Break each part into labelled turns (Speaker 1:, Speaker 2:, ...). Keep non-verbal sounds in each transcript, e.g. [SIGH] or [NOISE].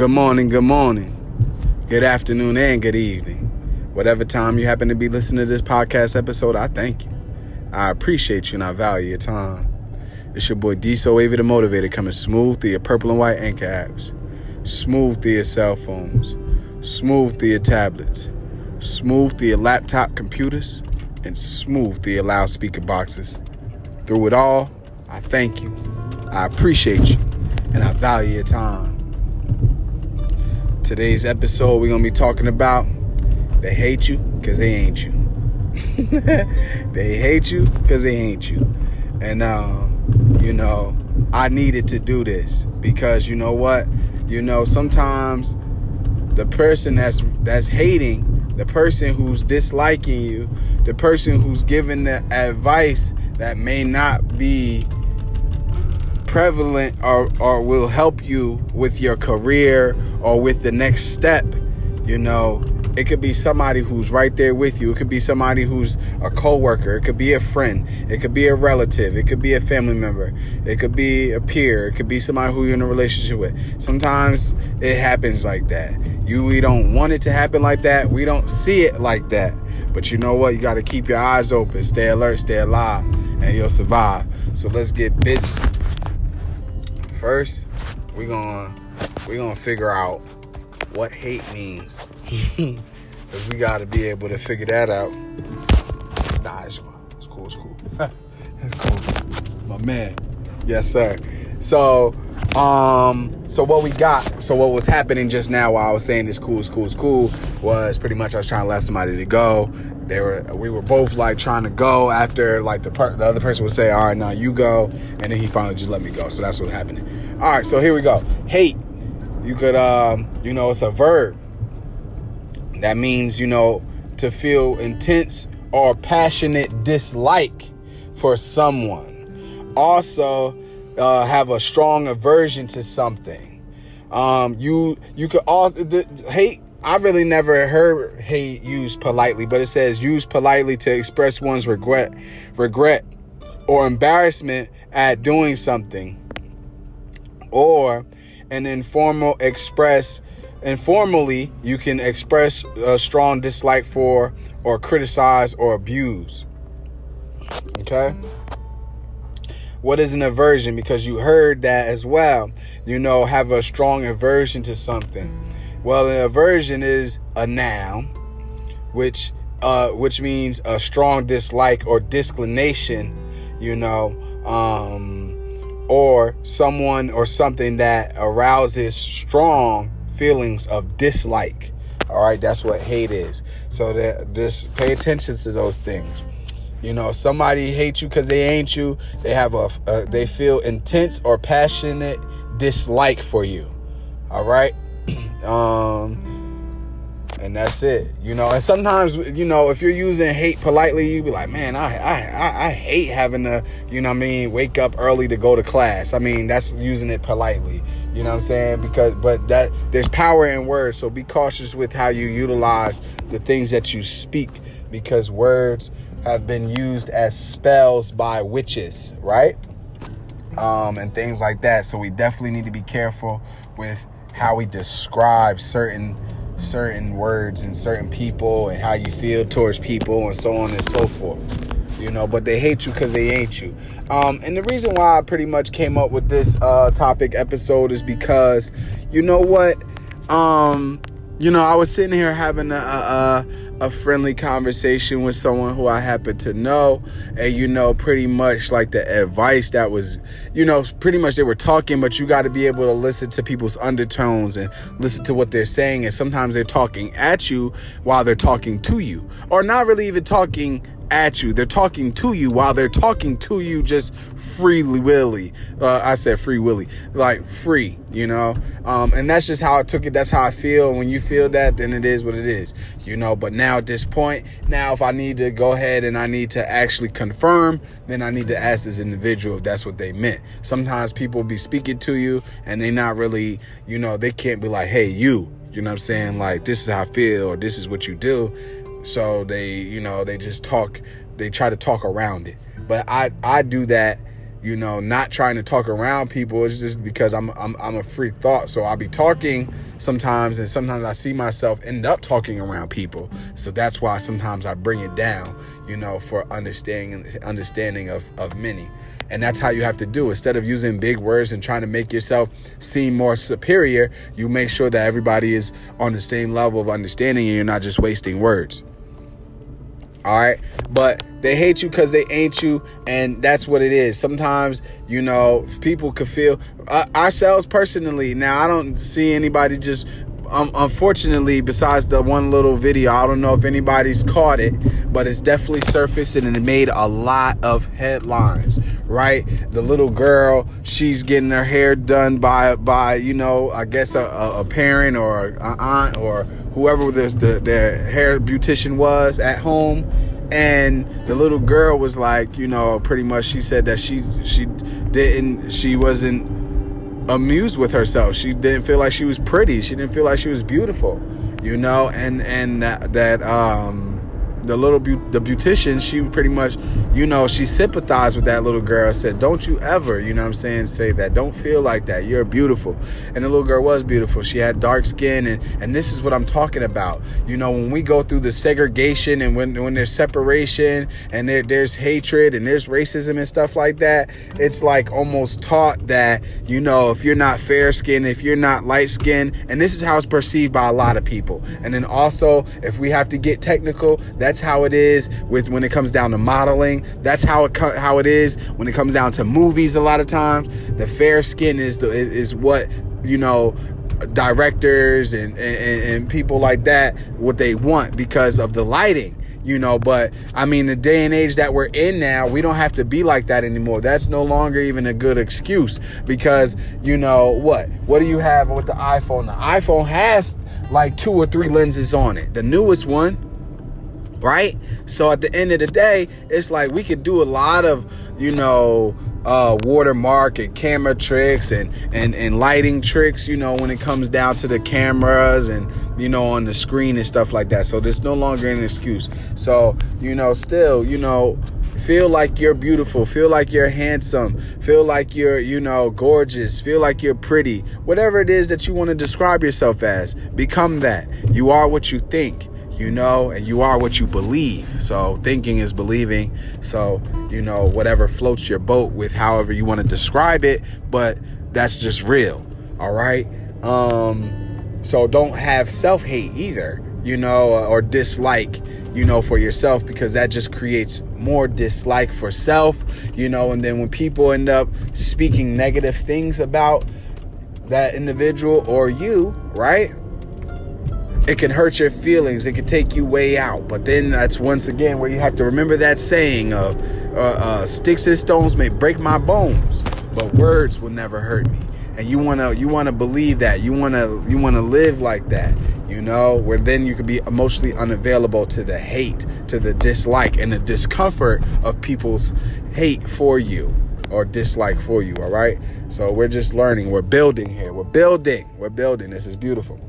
Speaker 1: Good morning, good morning, good afternoon, and good evening. Whatever time you happen to be listening to this podcast episode, I thank you. I appreciate you and I value your time. It's your boy D-So Wavy the Motivator coming smooth through your purple and white anchor apps, smooth through your cell phones, smooth through your tablets, smooth through your laptop computers, and smooth through your loudspeaker boxes. Through it all, I thank you. I appreciate you and I value your time. Today's episode, we're going to be talking about they hate you because they ain't you. [LAUGHS] they hate you because they ain't you. And, um, you know, I needed to do this because you know what? You know, sometimes the person that's that's hating, the person who's disliking you, the person who's giving the advice that may not be prevalent or, or will help you with your career or with the next step, you know, it could be somebody who's right there with you. It could be somebody who's a coworker. It could be a friend. It could be a relative. It could be a family member. It could be a peer. It could be somebody who you're in a relationship with. Sometimes it happens like that. You we don't want it to happen like that. We don't see it like that. But you know what? You got to keep your eyes open, stay alert, stay alive, and you'll survive. So let's get busy. First, we're going to we're to figure out what hate means. [LAUGHS] Cuz we got to be able to figure that out. Nah, it's cool. It's cool. It's cool. [LAUGHS] it's cool. My man. Yes, sir. So, um, so what we got, so what was happening just now while I was saying this cool, it's cool, it's cool, was pretty much I was trying to let somebody to go. They were, we were both like trying to go after like the per- the other person would say, all right, now you go, and then he finally just let me go. So that's what's happening. All right, so here we go. Hate, you could, um, you know, it's a verb. That means, you know, to feel intense or passionate dislike for someone. Also, uh, have a strong aversion to something. Um, you you could also the, hate. I really never heard hate used politely, but it says use politely to express one's regret, regret, or embarrassment at doing something, or an informal express. Informally, you can express a strong dislike for, or criticize, or abuse. Okay what is an aversion because you heard that as well you know have a strong aversion to something well an aversion is a noun which uh which means a strong dislike or disclination you know um or someone or something that arouses strong feelings of dislike all right that's what hate is so that just pay attention to those things you know, somebody hates you because they ain't you. They have a, a, they feel intense or passionate dislike for you. All right, [CLEARS THROAT] um, and that's it. You know, and sometimes you know if you're using hate politely, you be like, man, I I I hate having to, you know, I mean, wake up early to go to class. I mean, that's using it politely. You know what I'm saying? Because but that there's power in words, so be cautious with how you utilize the things that you speak because words have been used as spells by witches, right? Um, and things like that. So we definitely need to be careful with how we describe certain certain words and certain people and how you feel towards people and so on and so forth. You know, but they hate you because they ain't you. Um, and the reason why I pretty much came up with this uh, topic episode is because, you know what? Um, you know, I was sitting here having a, a, a friendly conversation with someone who I happen to know. And, you know, pretty much like the advice that was, you know, pretty much they were talking, but you got to be able to listen to people's undertones and listen to what they're saying. And sometimes they're talking at you while they're talking to you, or not really even talking at you. They're talking to you while they're talking to you just freely willy. Uh, I said free willy, like free, you know. Um, and that's just how I took it. That's how I feel. When you feel that, then it is what it is, you know. But now at this point, now if I need to go ahead and I need to actually confirm, then I need to ask this individual if that's what they meant. Sometimes people be speaking to you and they not really, you know, they can't be like, hey, you. You know what I'm saying? Like, this is how I feel, or this is what you do so they, you know, they just talk, they try to talk around it. But I, I do that you know, not trying to talk around people. It's just because I'm I'm I'm a free thought. So I'll be talking sometimes and sometimes I see myself end up talking around people. So that's why sometimes I bring it down, you know, for understanding understanding of, of many. And that's how you have to do. Instead of using big words and trying to make yourself seem more superior, you make sure that everybody is on the same level of understanding and you're not just wasting words. All right. But they hate you because they ain't you. And that's what it is. Sometimes, you know, people could feel uh, ourselves personally. Now, I don't see anybody just um, unfortunately, besides the one little video, I don't know if anybody's caught it, but it's definitely surfaced and it made a lot of headlines. Right, the little girl, she's getting her hair done by by you know, I guess a, a parent or an aunt or whoever this the, the hair beautician was at home and the little girl was like you know pretty much she said that she she didn't she wasn't amused with herself. She didn't feel like she was pretty. She didn't feel like she was beautiful, you know, and and that, that um the little the beautician, she pretty much, you know, she sympathized with that little girl. Said, "Don't you ever, you know, what I'm saying, say that. Don't feel like that. You're beautiful." And the little girl was beautiful. She had dark skin, and and this is what I'm talking about. You know, when we go through the segregation and when when there's separation and there, there's hatred and there's racism and stuff like that, it's like almost taught that you know if you're not fair skinned, if you're not light skinned, and this is how it's perceived by a lot of people. And then also, if we have to get technical, that's that's how it is with when it comes down to modeling. That's how it how it is when it comes down to movies. A lot of times, the fair skin is the is what you know directors and, and, and people like that what they want because of the lighting you know. But i mean the day and age that we're in now we don't have to be like that anymore. That's no longer even a good excuse because you know what? What do you have with the iphone? The iphone has like two or three lenses on it. The newest one right? So at the end of the day, it's like we could do a lot of, you know, uh, watermark and camera tricks and, and, and lighting tricks, you know, when it comes down to the cameras and, you know, on the screen and stuff like that. So there's no longer an excuse. So, you know, still, you know, feel like you're beautiful, feel like you're handsome, feel like you're, you know, gorgeous, feel like you're pretty. Whatever it is that you want to describe yourself as, become that. You are what you think you know, and you are what you believe. So thinking is believing. So, you know, whatever floats your boat with however you want to describe it, but that's just real. All right. Um, so don't have self hate either, you know, or dislike, you know, for yourself because that just creates more dislike for self, you know, and then when people end up speaking negative things about that individual or you, right? It can hurt your feelings. It can take you way out. But then that's once again where you have to remember that saying of uh, uh, sticks and stones may break my bones, but words will never hurt me. And you wanna you wanna believe that. You wanna you wanna live like that. You know, where then you could be emotionally unavailable to the hate, to the dislike, and the discomfort of people's hate for you or dislike for you. All right. So we're just learning. We're building here. We're building. We're building. This is beautiful.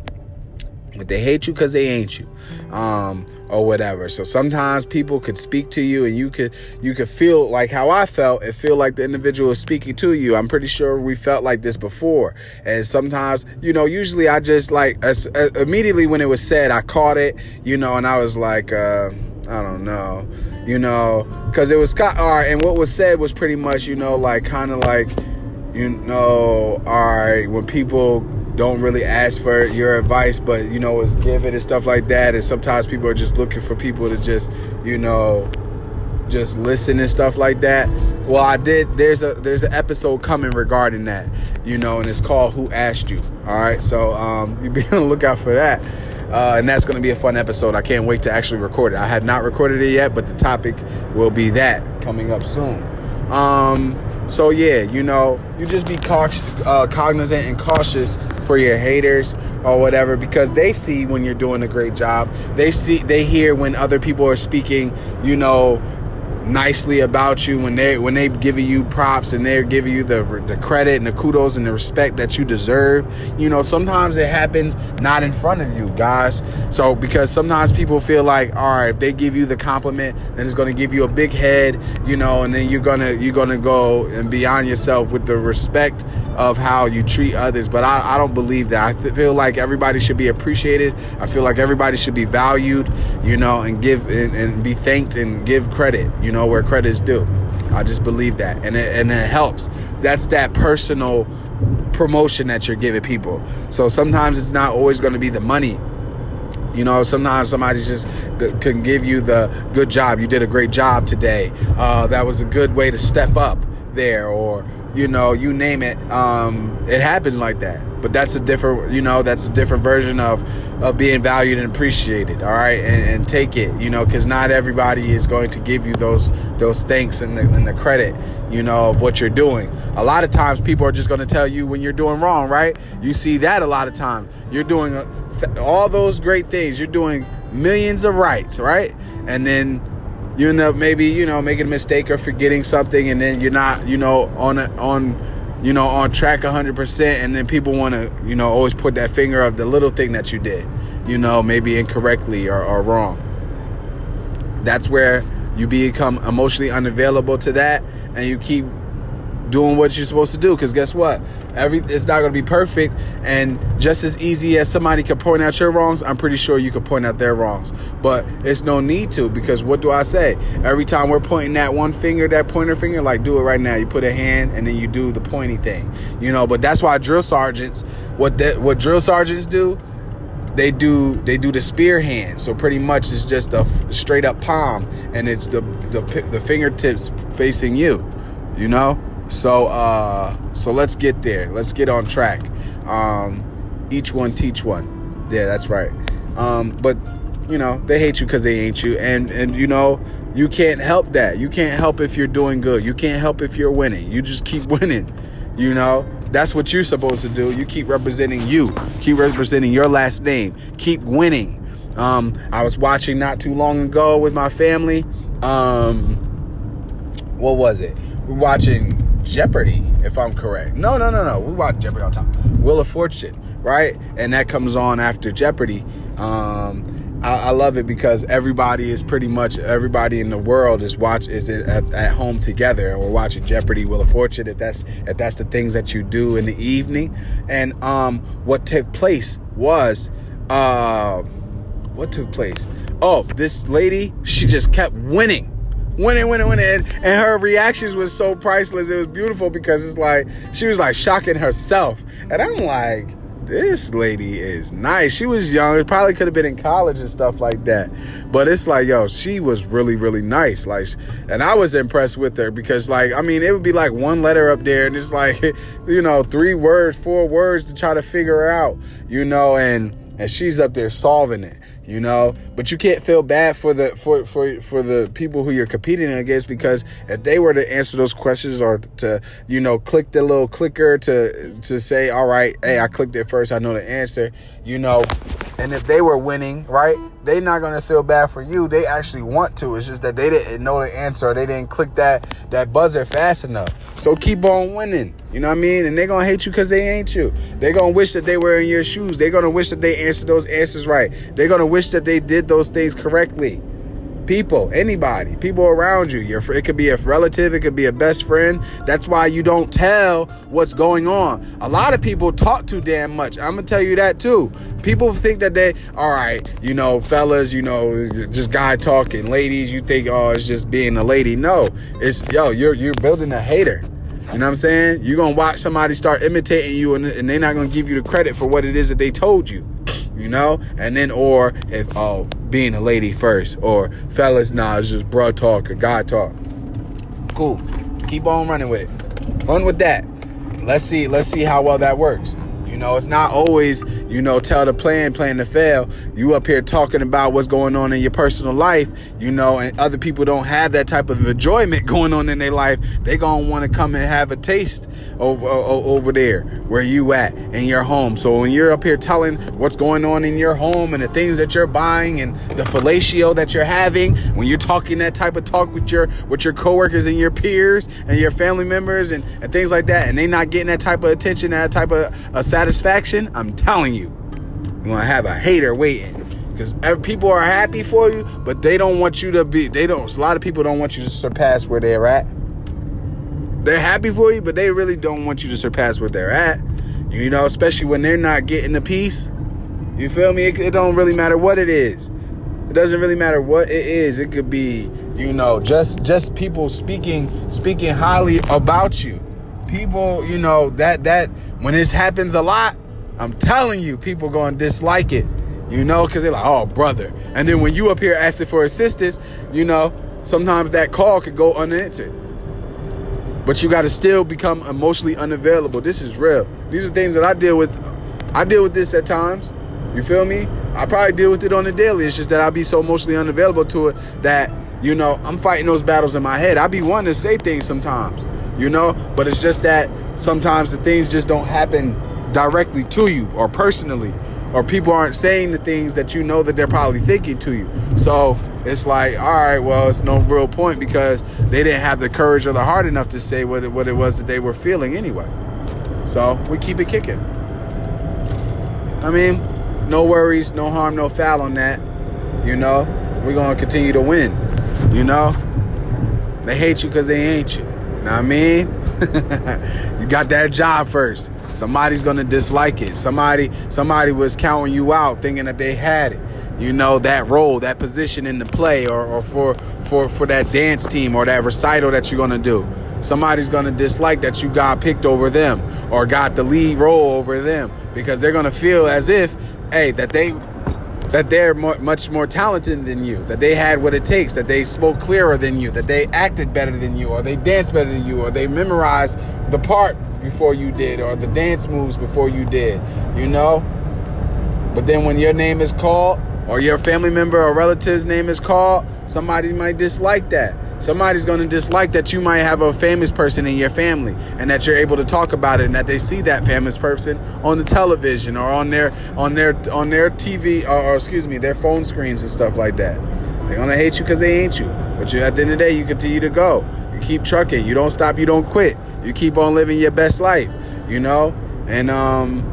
Speaker 1: But they hate you because they ain't you, um, or whatever. So sometimes people could speak to you, and you could you could feel like how I felt, and feel like the individual is speaking to you. I'm pretty sure we felt like this before. And sometimes, you know, usually I just like uh, immediately when it was said, I caught it, you know, and I was like, uh, I don't know, you know, because it was all right. And what was said was pretty much, you know, like kind of like, you know, all right, when people don't really ask for your advice, but you know, it's given and stuff like that. And sometimes people are just looking for people to just, you know, just listen and stuff like that. Well, I did. There's a there's an episode coming regarding that, you know, and it's called "Who Asked You." All right, so um, [LAUGHS] you be on the lookout for that. Uh, and that's going to be a fun episode. I can't wait to actually record it. I have not recorded it yet, but the topic will be that coming up soon. Um, so yeah, you know, you just be uh, cognizant and cautious for your haters or whatever because they see when you're doing a great job. They see, they hear when other people are speaking, you know, nicely about you when they when they giving you props and they're giving you the the credit and the kudos and the respect that you deserve. You know sometimes it happens not in front of you guys. So because sometimes people feel like all right if they give you the compliment then it's going to give you a big head you know and then you're gonna you're gonna go and beyond yourself with the respect of how you treat others. But i, I don't believe that. I th- feel like everybody should be appreciated. I feel like everybody should be valued you know and give and, and be thanked and give credit you know where credit is due i just believe that and it, and it helps that's that personal promotion that you're giving people so sometimes it's not always going to be the money you know, sometimes somebody just can give you the good job. You did a great job today. Uh, that was a good way to step up there, or you know, you name it. Um, it happens like that. But that's a different, you know, that's a different version of of being valued and appreciated. All right, and, and take it, you know, because not everybody is going to give you those those thanks and the, and the credit, you know, of what you're doing. A lot of times, people are just going to tell you when you're doing wrong. Right? You see that a lot of times. You're doing uh, all those great things. You're doing millions of rights, right? And then you end up maybe you know making a mistake or forgetting something, and then you're not you know on a, on you know on track 100%, and then people want to you know always put that finger of the little thing that you did, you know maybe incorrectly or, or wrong. That's where you become emotionally unavailable to that, and you keep doing what you're supposed to do. Because guess what? Every it's not going to be perfect, and just as easy as somebody can point out your wrongs, I'm pretty sure you can point out their wrongs. But it's no need to because what do I say? Every time we're pointing that one finger, that pointer finger, like do it right now. You put a hand and then you do the pointy thing, you know. But that's why drill sergeants, what that what drill sergeants do, they do they do the spear hand so pretty much it's just a straight up palm and it's the the, the fingertips facing you you know so uh, so let's get there. Let's get on track. Um, each one teach one. Yeah, that's right. Um, but you know they hate you because they ain't you, and and you know you can't help that. You can't help if you're doing good. You can't help if you're winning. You just keep [LAUGHS] winning. You know that's what you're supposed to do. You keep representing you. Keep representing your last name. Keep winning. Um, I was watching not too long ago with my family. Um, what was it? We're watching Jeopardy, if I'm correct. No, no, no, no. We watch Jeopardy all the time. Wheel of Fortune, right? And that comes on after Jeopardy. Um, I, I, love it because everybody is pretty much everybody in the world is watch is at, at home together, and we're watching Jeopardy, Wheel of Fortune. If that's if that's the things that you do in the evening, and um, what took place was, uh, what took place? Oh, this lady, she just kept winning winning, winning, winning. And, and her reactions was so priceless. It was beautiful because it's like she was like shocking herself. And I'm like, this lady is nice. She was young. Probably could have been in college and stuff like that. But it's like, yo, she was really, really nice. Like, and I was impressed with her because, like, I mean, it would be like one letter up there, and it's like, [LAUGHS] you know, three words, four words to try to figure out, you know, and and she's up there solving it you know but you can't feel bad for the for for for the people who you're competing against because if they were to answer those questions or to you know click the little clicker to to say all right hey i clicked it first i know the answer you know and if they were winning right they're not to feel bad for you. They actually want to. It's just that they didn't know the answer or they didn't click that that buzzer fast enough. So keep on winning you know what i mean? And they're going to hate you because they ain't you. They're going to wish that they were in your shoes. They're going to wish that they answered those answers right. They're going to wish that they did those things correctly people, anybody, people around you. Your it could be a relative, it could be a best friend. That's why you don't tell what's going on. A lot of people talk too damn much. I'm gonna tell you that too. People think that they, all right, you know, fellas, you know, just guy talking, ladies, you think, oh, it's just being a lady. No, it's yo, you're you're building a hater. You know what I'm saying? You're gonna watch somebody start imitating you, and, and they're not gonna give you the credit for what it is that they told you you know? And then, or if, oh, being a lady first, or fellas, nah, it's just bro talk or guy talk. Cool. Keep on running with it. Run with that. Let's see, let's see how well that works. You know, it's not always, you know, tell the plan, plan to fail. You up here talking about what's going on in your personal life, you know, and other people don't have that type of enjoyment [LAUGHS] going on in their life. They gonna want to come and have a taste over over there where you at in your home. So when you're up here telling what's going on in your home and the things that you're buying and the fellatio that you're having, when you're talking that type of talk with your with your coworkers and your peers and your family members and, and things like that, and they not getting that type of attention, that type of uh, satisfaction, I'm telling you, you're gonna have a hater waiting because people are happy for you, but they don't want you to be. They don't. A lot of people don't want you to surpass where they're at. They're happy for you, but they really don't want you to surpass where they're at. You know, especially when they're not getting the peace. You feel me? It, it don't really matter what it is. It doesn't really matter what it is. It could be, you know, just just people speaking speaking highly about you. People, you know, that that when this happens a lot, I'm telling you, people to dislike it, you know, because they're like, oh, brother. And then when you up here asking for assistance, you know, sometimes that call could go unanswered. But you got to still become emotionally unavailable. This is real. These are things that I deal with. I deal with this at times. You feel me? I probably deal with it on the daily. It's just that I'll be so emotionally unavailable to it that, you know, I'm fighting those battles in my head. I be wanting to say things sometimes, you know, but it's just that sometimes the things just don't happen directly to you or personally or people aren't saying the things that you know that they're probably thinking to you. So it's like, all right, well, it's no real point because they didn't have the courage or the heart enough to say what it, what it was that they were feeling anyway. So we keep it kicking. I mean, no worries, no harm, no foul on that. You know, we're gonna continue to win. You know, they hate you because they ain't you. Know what I mean? [LAUGHS] you got that job first. Somebody's gonna dislike it. Somebody, somebody was counting you out, thinking that they had it. You know that role, that position in the play, or, or for for for that dance team or that recital that you're gonna do. Somebody's gonna dislike that you got picked over them or got the lead role over them because they're gonna feel as if, hey, that they that they're much more talented than you, that they had what it takes, that they spoke clearer than you, that they acted better than you, or they danced better than you, or they memorized the part before you did, or the dance moves before you did, you know? But then when your name is called, or your family member or relative's name is called, somebody might dislike that. Somebody's going to dislike that you might have a famous person in your family and that you're able to talk about it and that they see that famous person on the television or on their on their on their TV or, or excuse me, their phone screens and stuff like that. They're going to hate you cuz they ain't you. But you, at the end of the day, you continue to go. You keep trucking. You don't stop, you don't quit. You keep on living your best life, you know? And um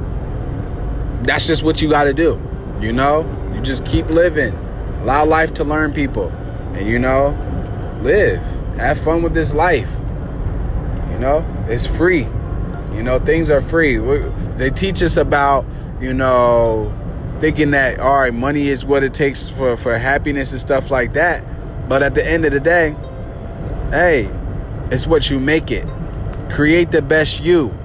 Speaker 1: that's just what you got to do. You know? You just keep living. Allow life to learn people. And you know, live. Have fun with this life. You know, it's free. You know, things are free. They teach us about, you know, thinking that all right, money is what it takes for for happiness and stuff like that. But at the end of the day, hey, it's what you make it. Create the best you.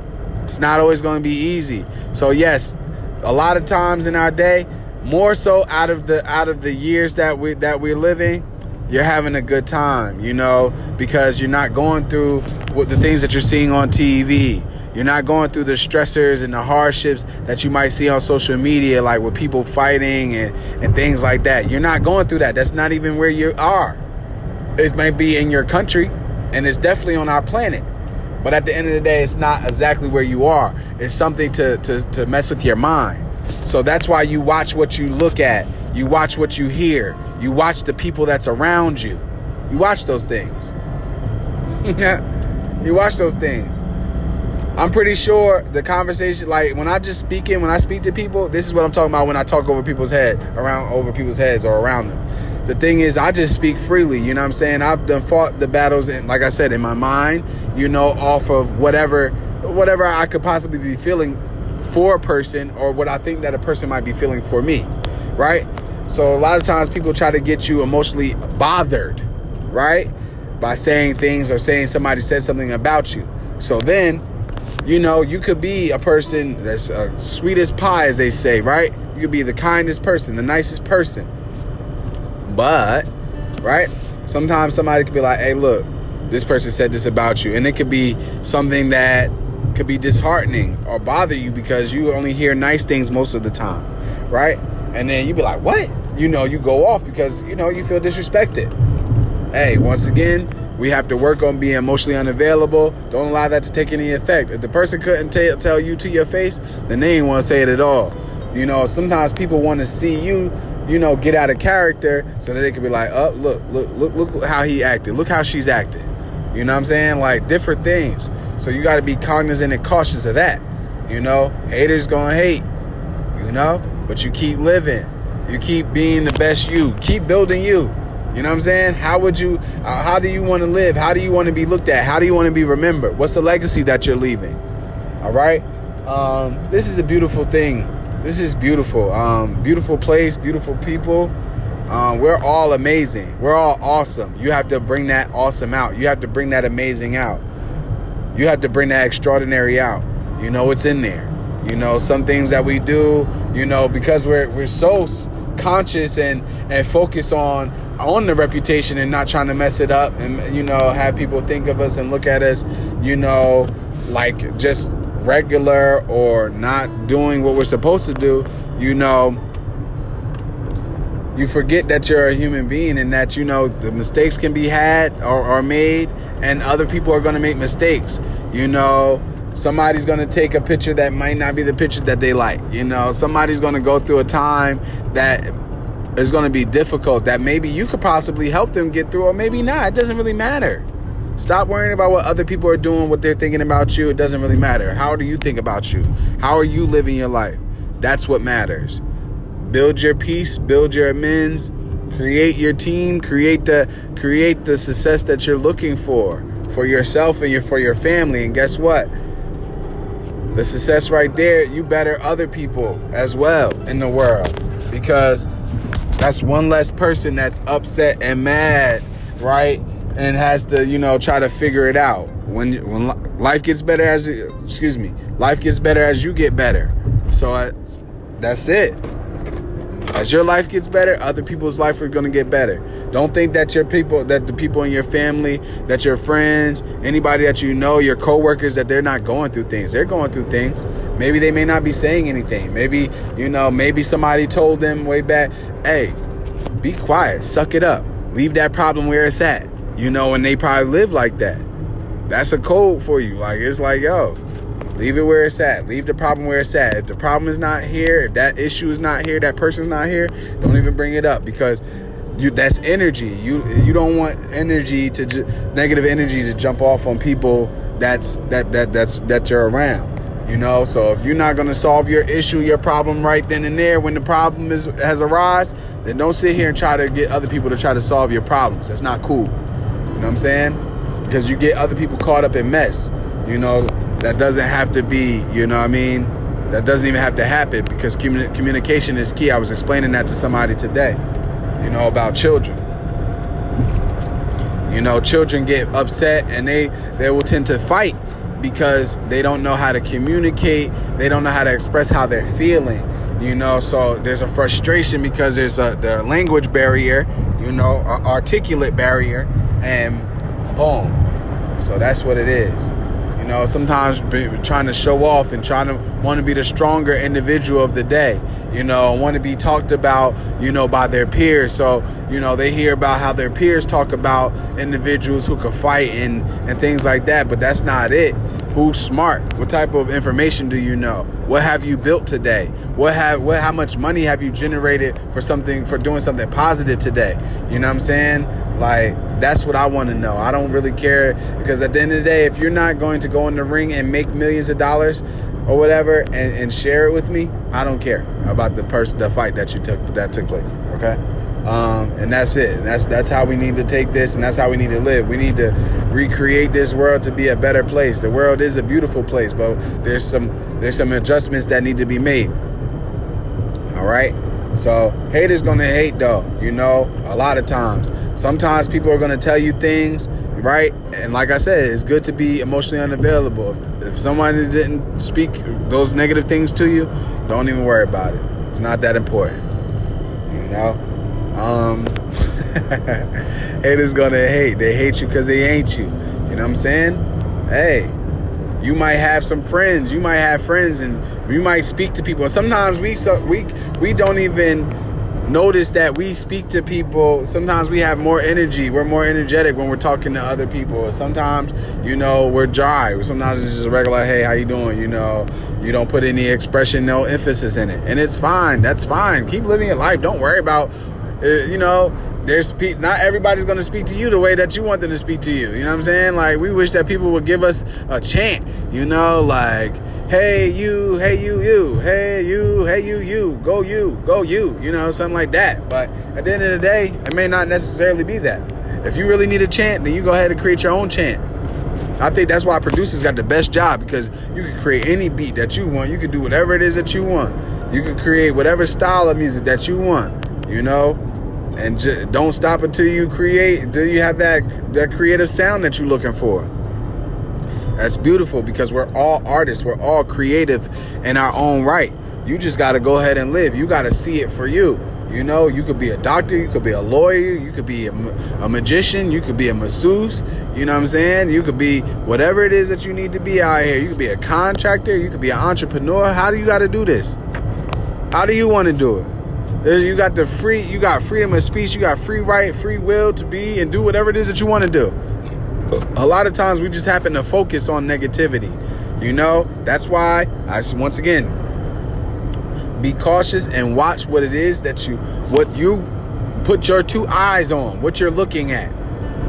Speaker 1: It's not always going to be easy. So yes, a lot of times in our day, more so out of the out of the years that we that we're living, you're having a good time, you know, because you're not going through what the things that you're seeing on TV. You're not going through the stressors and the hardships that you might see on social media, like with people fighting and, and things like that. You're not going through that. That's not even where you are. It may be in your country, and it's definitely on our planet. But at the end of the day, it's not exactly where you are. It's something to, to, to mess with your mind. So that's why you watch what you look at, you watch what you hear, you watch the people that's around you. You watch those things. [LAUGHS] you watch those things. I'm pretty sure the conversation, like when I'm just speaking, when I speak to people, this is what I'm talking about when I talk over people's head, around over people's heads or around them. The thing is, I just speak freely. You know what I'm saying? I've done fought the battles, and like I said, in my mind, you know, off of whatever, whatever I could possibly be feeling for a person, or what I think that a person might be feeling for me, right? So a lot of times people try to get you emotionally bothered, right? By saying things or saying somebody said something about you. So then, you know, you could be a person that's uh, sweet as pie, as they say, right? You could be the kindest person, the nicest person. But, right? Sometimes somebody could be like, hey, look, this person said this about you. And it could be something that could be disheartening or bother you because you only hear nice things most of the time, right? And then you be like, what? You know, you go off because, you know, you feel disrespected. Hey, once again, we have to work on being emotionally unavailable. Don't allow that to take any effect. If the person couldn't t- tell you to your face, then they ain't want to say it at all. You know, sometimes people want to see you, you know, get out of character so that they can be like, oh, look, look, look, look how he acted. Look how she's acting. You know what I'm saying? Like different things. So you got to be cognizant and cautious of that. You know, haters gonna hate. You know, but you keep living. You keep being the best you. Keep building you. You know what I'm saying? How would you? Uh, how do you want to live? How do you want to be looked at? How do you want to be remembered? What's the legacy that you're leaving? All right. Um, this is a beautiful thing. This is beautiful. Um, beautiful place. Beautiful people. Um, we're all amazing. We're all awesome. You have to bring that awesome out. You have to bring that amazing out. You have to bring that extraordinary out. You know it's in there. You know some things that we do. You know because we're we're so conscious and and focus on on the reputation and not trying to mess it up and you know have people think of us and look at us you know like just regular or not doing what we're supposed to do you know you forget that you're a human being and that you know the mistakes can be had or, made and other people are going to make mistakes you know somebody's to take a picture that might not be the picture that they like you know? Somebody's to go through a time that is to be difficult that maybe you could possibly help them get through or maybe not. It doesn't really matter. Stop worrying about what other people are doing what they're thinking about you. It doesn't really matter. How do you think about you? How are you living your life? That's what matters. Build your peace, build your amends, create your team, create the create the success that you're looking for for yourself and your for your family. And guess what? The success right there, you better other people as well in the world because that's one less person that's upset and mad, right? And has to, you know, try to figure it out. When when life gets better as excuse me, life gets better as you get better. So I, that's it. As your life gets better, other people's life are going to get better. Don't think that your people, that the people in your family, that your friends, anybody that you know, your coworkers, that they're not going through things. They're going through things. Maybe they may not be saying anything. Maybe, you know, maybe somebody told them way back, hey, be quiet, suck it up, leave that problem where it's at. You know, and they probably live like that. That's a code for you. Like, it's like, yo, Leave it where it's at. Leave the problem where it's at. If the problem is not here, if that issue is not here, that person's not here, don't even bring it up because you that's energy. You you don't want energy to ju- negative energy to jump off on people that's that that that's that you're around. You know, so if you're not gonna solve your issue, your problem right then and there when the problem is has arisen, then don't sit here and try to get other people to try to solve your problems. That's not cool. You know what I'm saying? Because you get other people caught up in mess. You know, that doesn't have to be, you know what I mean? That doesn't even have to happen because communi- communication is key. I was explaining that to somebody today, you know, about children. You know, children get upset and they they will tend to fight because they don't know how to communicate, they don't know how to express how they're feeling. You know, so there's a frustration because there's a the language barrier, you know, articulate barrier, and boom. So that's what it is. You know, sometimes be, trying to show off and trying to want to be the stronger individual of the day. You know, want to be talked about, you know, by their peers. So, you know, they hear about how their peers talk about individuals who can fight and, and things like that, but that's not it. Who's smart? What type of information do you know? What have you built today? What have what how much money have you generated for something for doing something positive today? You know what I'm saying? Like, that's what I want to know. I don't really care because at the end of the day, if you're not going to go in the ring and make millions of dollars or whatever and, and share it with me, I don't care about the person, the fight that you took that took place. Okay. Um, and that's it. And That's that's how we need to take this, and that's how we need to live. We need to recreate this world to be a better place. The world is a beautiful place, but there's some there's some adjustments that need to be made. All right. So haters gonna hate though, you know, a lot of times. Sometimes people are gonna tell you things, right? And like I said, it's good to be emotionally unavailable. If, if someone didn't speak those negative things to you, don't even worry about it. It's not that important. You know? Um [LAUGHS] haters gonna hate. They hate you because they ain't you. You know what I'm saying? Hey, You might have some friends. You might have friends, and you might speak to people. Sometimes we so we we don't even notice that we speak to people. Sometimes we have more energy. We're more energetic when we're talking to other people. Sometimes, you know, we're dry. Sometimes it's just a regular, hey, how you doing? You know, you don't put any expression, no emphasis in it. And it's fine. That's fine. Keep living your life. Don't worry about, uh, you know, there's not everybody's going to speak to you the way that you want them to speak to you. You know what I'm saying? Like, we wish that people would give us a chant, you know, like, hey you, hey you, you, hey you, hey you, you, go you, go you, you know, something like that. But at the end of the day, it may not necessarily be that. If you really need a chant, then you go ahead and create your own chant. I think that's why producers got the best job because you can create any beat that you want. You can do whatever it is that you want. You can create whatever style of music that you want, you know? And just don't stop until you create, until you have that, that creative sound that you're looking for. That's beautiful because we're all artists. We're all creative in our own right. You just got to go ahead and live. You got to see it for you. You know, you could be a doctor, you could be a lawyer, you could be a, a, magician, you could be a masseuse, you know what I'm saying? You could be whatever it is that you need to be out here. You could be a contractor, you could be an entrepreneur. How do you got to do this? How do you want to do it? You got the free, you got freedom of speech, you got free right, free will to be and do whatever it is that you want to do a lot of times we just happen to focus on negativity. You know, that's why I once again be cautious and watch what it is that you what you put your two eyes on, what you're looking at,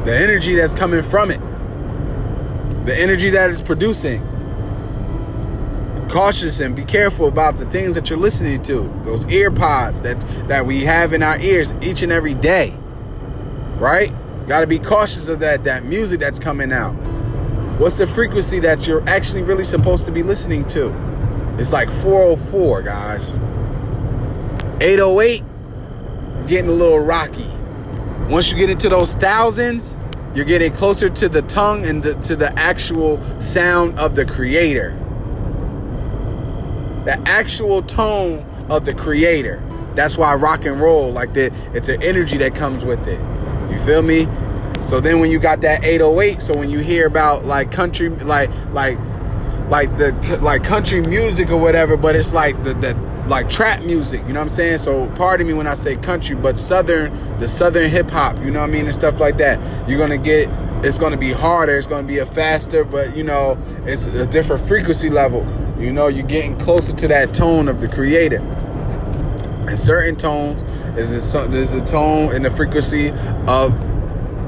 Speaker 1: the energy that's coming from it, the energy that is producing. Cautious and be careful about the things that you're listening to. Those ear pods that that we have in our ears each and every day. Right? Got to be cautious of that that music that's coming out. What's the frequency that you're actually really supposed to be listening to? It's like 404, guys. 808, getting a little rocky. Once you get into those thousands, you're getting closer to the tongue and the, to the actual sound of the creator. The actual tone of the creator. That's why rock and roll, like that, it's an energy that comes with it. You feel me? So then when you got that 808, so when you hear about like country, like like like the like country music or whatever, but it's like the the like trap music, you know what I'm saying? So pardon me when I say country, but southern the southern hip hop, you know what I mean, and stuff like that. You're gonna get it's gonna be harder, it's gonna be a faster, but you know, it's a different frequency level. You know, you're getting closer to that tone of the creator. And certain tones is a, there's a tone and the frequency of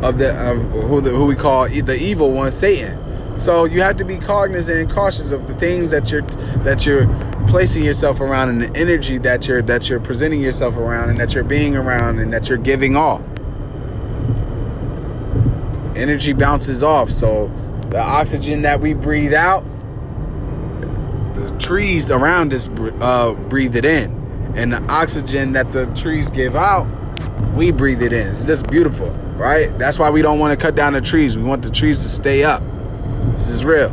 Speaker 1: of the of who the, who we call the evil one, Satan. So you have to be cognizant and cautious of the things that you're that you're placing yourself around and the energy that you're that you're presenting yourself around and that you're being around and that you're giving off. Energy bounces off, so the oxygen that we breathe out, the trees around us uh, breathe it in and the oxygen that the trees give out, we breathe it in. It's just beautiful, right? That's why we don't want to cut down the trees. We want the trees to stay up. This is real.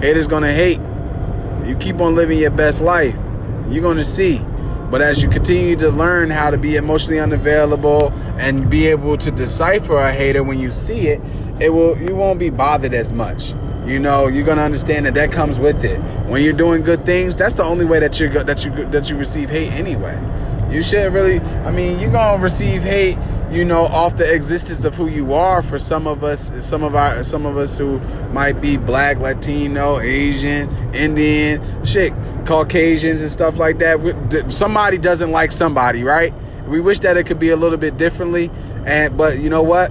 Speaker 1: Haters gonna hate. You keep on living your best life. You're gonna see. But as you continue to learn how to be emotionally unavailable and be able to decipher a hater when you see it, it will you won't be bothered as much you know you're gonna understand that that comes with it. When you're doing good things that's the only way that you're that you that you receive hate anyway. You shouldn't really i mean you're gonna receive hate you know off the existence of who you are for some of us some of our some of us who might be black latino asian indian shit caucasians and stuff like that. Somebody doesn't like somebody right? We wish that it could be a little bit differently and but you know what?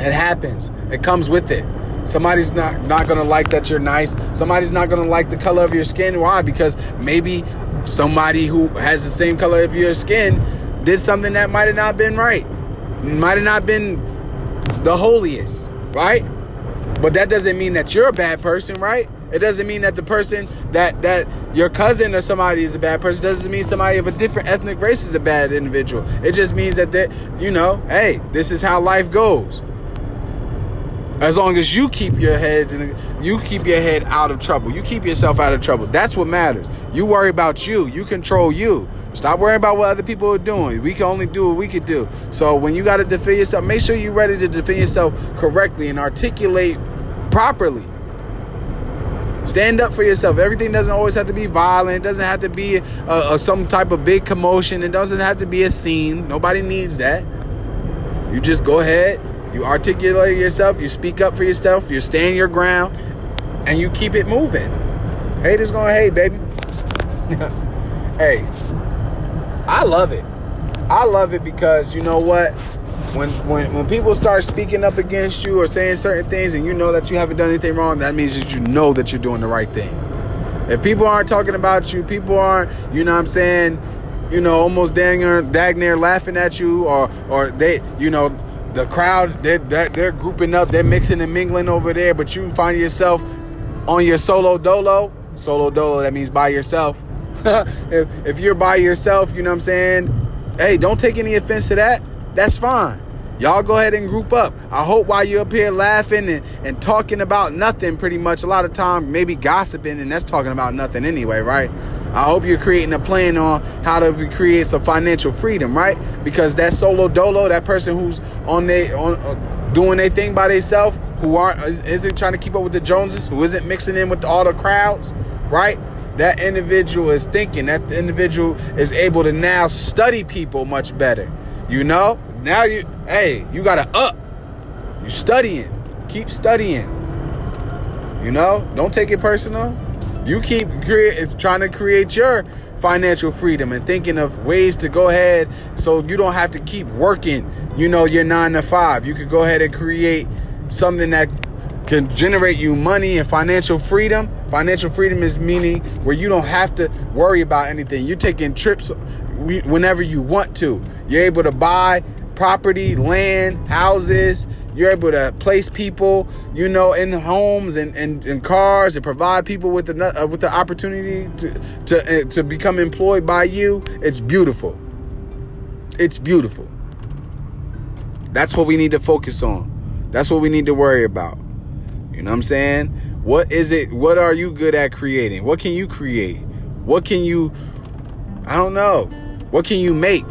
Speaker 1: It happens. It comes with it Somebody's not not gonna like that you're nice. Somebody's not gonna like the color of your skin. Why? Because maybe somebody who has the same color of your skin did something that might have not been right. Might have not been the holiest, right? But that doesn't mean that you're a bad person, right? It doesn't mean that the person that that your cousin or somebody is a bad person. It doesn't mean somebody of a different ethnic race is a bad individual. It just means that that you know, hey, this is how life goes. As long as you keep your heads and you keep your head out of trouble, you keep yourself out of trouble. That's what matters. You worry about you. You control you. Stop worrying about what other people are doing. We can only do what we can do. So when you got to defend yourself, make sure you're ready to defend yourself correctly and articulate properly. Stand up for yourself. Everything doesn't always have to be violent. It doesn't have to be a, a, some type of big commotion. It doesn't have to be a scene. Nobody needs that. You just go ahead. You articulate yourself. You speak up for yourself. You stand your ground, and you keep it moving. Haters gonna hate, baby. [LAUGHS] hey, I love it. I love it because you know what? when when when people start speaking up against you or saying certain things and you know that you haven't done anything wrong, that means that you know that you're doing the right thing. If people aren't talking about you, people aren't, you know what I'm saying, you know, almost dang near, dang near laughing at you or or they, you know, the crowd they're, they're, grouping up, they're mixing and mingling over there, but you find yourself on your solo dolo, solo dolo that means by yourself. [LAUGHS] if if you're by yourself, you know what I'm saying, hey, don't take any offense to that that's fine. Y'all go ahead and group up. I hope while you're up here laughing and, and talking about nothing, pretty much a lot of time, maybe gossiping, and that's talking about nothing anyway, right? I hope you're creating a plan on how to create some financial freedom, right? Because that solo dolo, that person who's on they on uh, doing their thing by themselves, who aren't isn't trying to keep up with the Joneses, who isn't mixing in with all the crowds, right? That individual is thinking. That individual is able to now study people much better you know, now you, hey, you gotta up. You studying. Keep studying. You know, don't take it personal. You keep create, trying to create your financial freedom and thinking of ways to go ahead so you don't have to keep working, you know, your nine to five. You could go ahead and create something that can generate you money and financial freedom. Financial freedom is meaning where you don't have to worry about anything. You're taking trips whenever you want to. You're able to buy property, land, houses. You're able to place people, you know, in homes and, and, and cars and provide people with the uh, with the opportunity to to uh, to become employed by you. It's beautiful. It's beautiful. That's what we need to focus on. That's what we need to worry about. You know what I'm saying? What is it? What are you good at creating? What can you create? What can you I don't know. What can you make?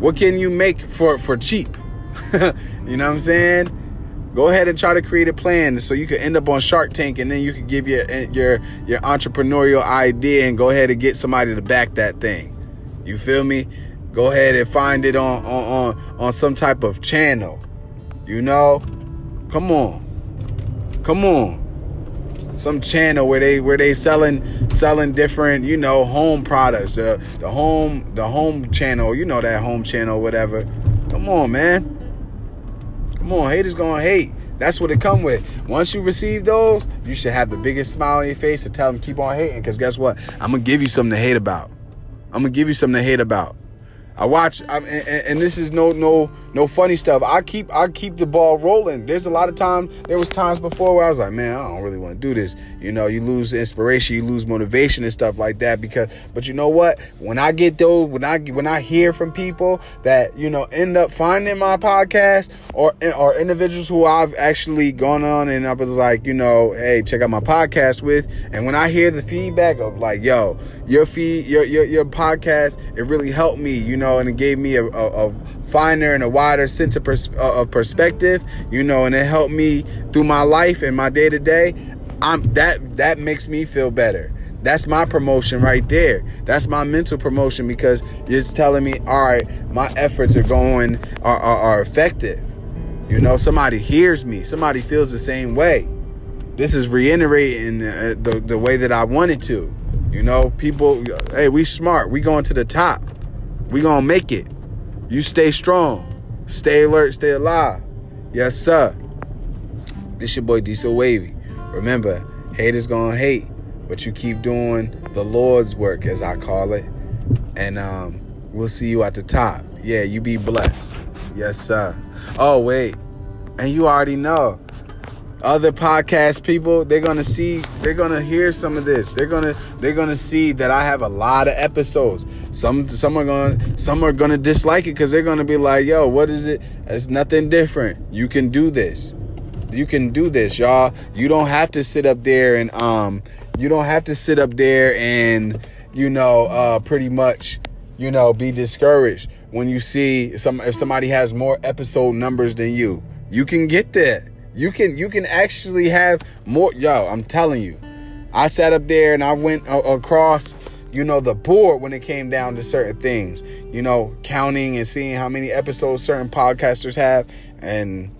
Speaker 1: What can you make for for cheap? [LAUGHS] you know what I'm saying? Go ahead and try to create a plan so you can end up on Shark Tank, and then you can give your eh, your your entrepreneurial idea and go ahead and get somebody to back that thing. You feel me? Go ahead and find it on on on, on some type of channel. You know? Come on. Come on some channel where they where they selling selling different you know home products uh, the home the home channel you know that home channel whatever. Come on man. Come on haters gonna hate. That's what it come with. Once you receive those you should have the biggest smile on your face to tell them keep on hating because guess what? I'm gonna give you something to hate about. I'm gonna give you something to hate about. I watch, and, and, this is no no no funny stuff. I keep I keep the ball rolling. There's a lot of time. There was times before where I was like, man, I don't really want to do this. You know, you lose inspiration, you lose motivation and stuff like that. Because, but you know what? When I get those, when I when I hear from people that you know end up finding my podcast or or individuals who I've actually gone on and I was like, you know, hey, check out my podcast with, and when I hear the feedback of like, yo, your feed, your your your podcast, it really helped me. You know and it gave me a, a, a finer and a wider sense of, pers- uh, of perspective, you know, and it helped me through my life and my day to day. I'm that that makes me feel better. That's my promotion right there. That's my mental promotion because it's telling me, all right, my efforts are going are, are, are effective. You know, somebody hears me. Somebody feels the same way. This is reiterating uh, the, the way that I wanted to. You know, people, hey, we smart. We going to the top. We gonna make it. You stay strong. Stay alert, stay alive. Yes, sir. This your boy Diesel Wavy. Remember, haters gonna hate, but you keep doing the Lord's work, as I call it. And um, we'll see you at the top. Yeah, you be blessed. Yes, sir. Oh, wait. And you already know other podcast people they're gonna see they're gonna hear some of this. They're gonna they're gonna see that i have a lot of episodes. Some some are gonna some are gonna dislike it because they're gonna be like yo what is it? It's nothing different. You can do this. You can do this y'all. You don't have to sit up there and um you don't have to sit up there and you know uh pretty much you know be discouraged when you see some if somebody has more episode numbers than you. You can get there You can you can actually have more. Yo, I'm telling you, I sat up there and I went a- across, you know, the board when it came down to certain things. You know, counting and seeing how many episodes certain podcasters have, and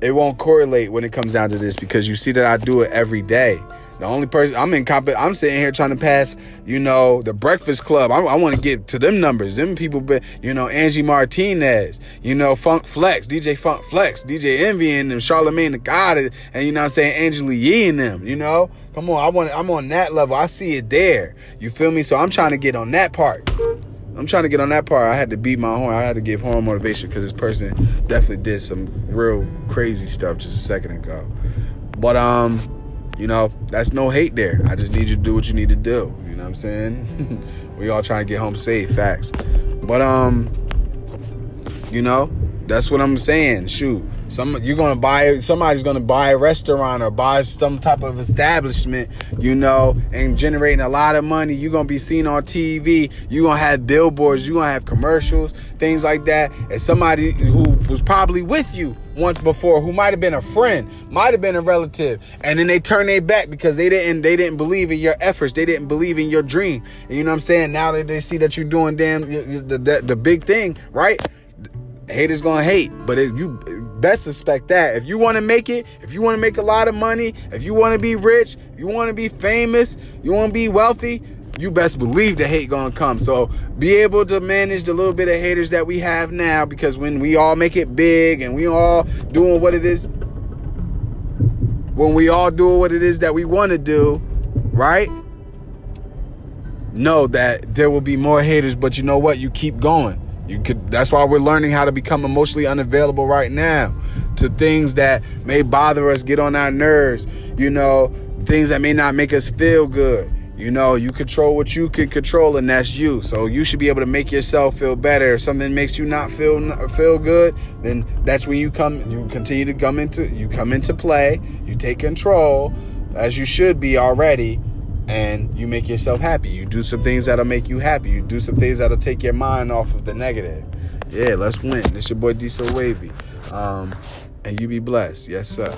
Speaker 1: it won't correlate when it comes down to this because you see that I do it every day. The only person I'm in comp, I'm sitting here trying to pass, you know, the Breakfast Club. I, I want to get to them numbers. Them people, but you know, Angie Martinez, you know, Funk Flex, DJ Funk Flex, DJ Envy and them, Charlamagne tha God, and you know, I'm saying Angela Yee and them. You know, come on, I want, I'm on that level. I see it there. You feel me? So I'm trying to get on that part. I'm trying to get on that part. I had to beat my horn. I had to give horn motivation because this person definitely did some real crazy stuff just a second ago. But um you know, that's no hate there. I just need you to do what you need to do. You know what I'm saying? [LAUGHS] we all trying to get home safe, facts. But um, you know, that's what I'm saying. Shoot, some you're gonna buy somebody's gonna buy a restaurant or buy some type of establishment, you know, and generating a lot of money. You're gonna be seen on TV. You're gonna have billboards. You're gonna have commercials, things like that. And somebody who was probably with you once before, who might have been a friend, might have been a relative, and then they turn their back because they didn't they didn't believe in your efforts. They didn't believe in your dream. You know what I'm saying? Now that they see that you're doing damn the the, the big thing, right? haters gonna hate but if you best suspect that if you want to make it if you want to make a lot of money if you want to be rich if you want to be famous you want to be wealthy you best believe the hate gonna come. So be able to manage the little bit of haters that we have now because when we all make it big and we all doing what it is when we all do what it is that we want to do right? Know that there will be more haters but you know what? You keep going. You could that's why we're learning how to become emotionally unavailable right now to things that may bother us, get on our nerves, you know, things that may not make us feel good. You know, you control what you can control, and that's you. So you should be able to make yourself feel better. If something makes you not feel feel good, then that's when you come. You continue to come into you come into play. You take control, as you should be already, and you make yourself happy. You do some things that'll make you happy. You do some things that'll take your mind off of the negative. Yeah, let's win. This your boy D So Wavy. Um, and you be blessed. Yes, sir.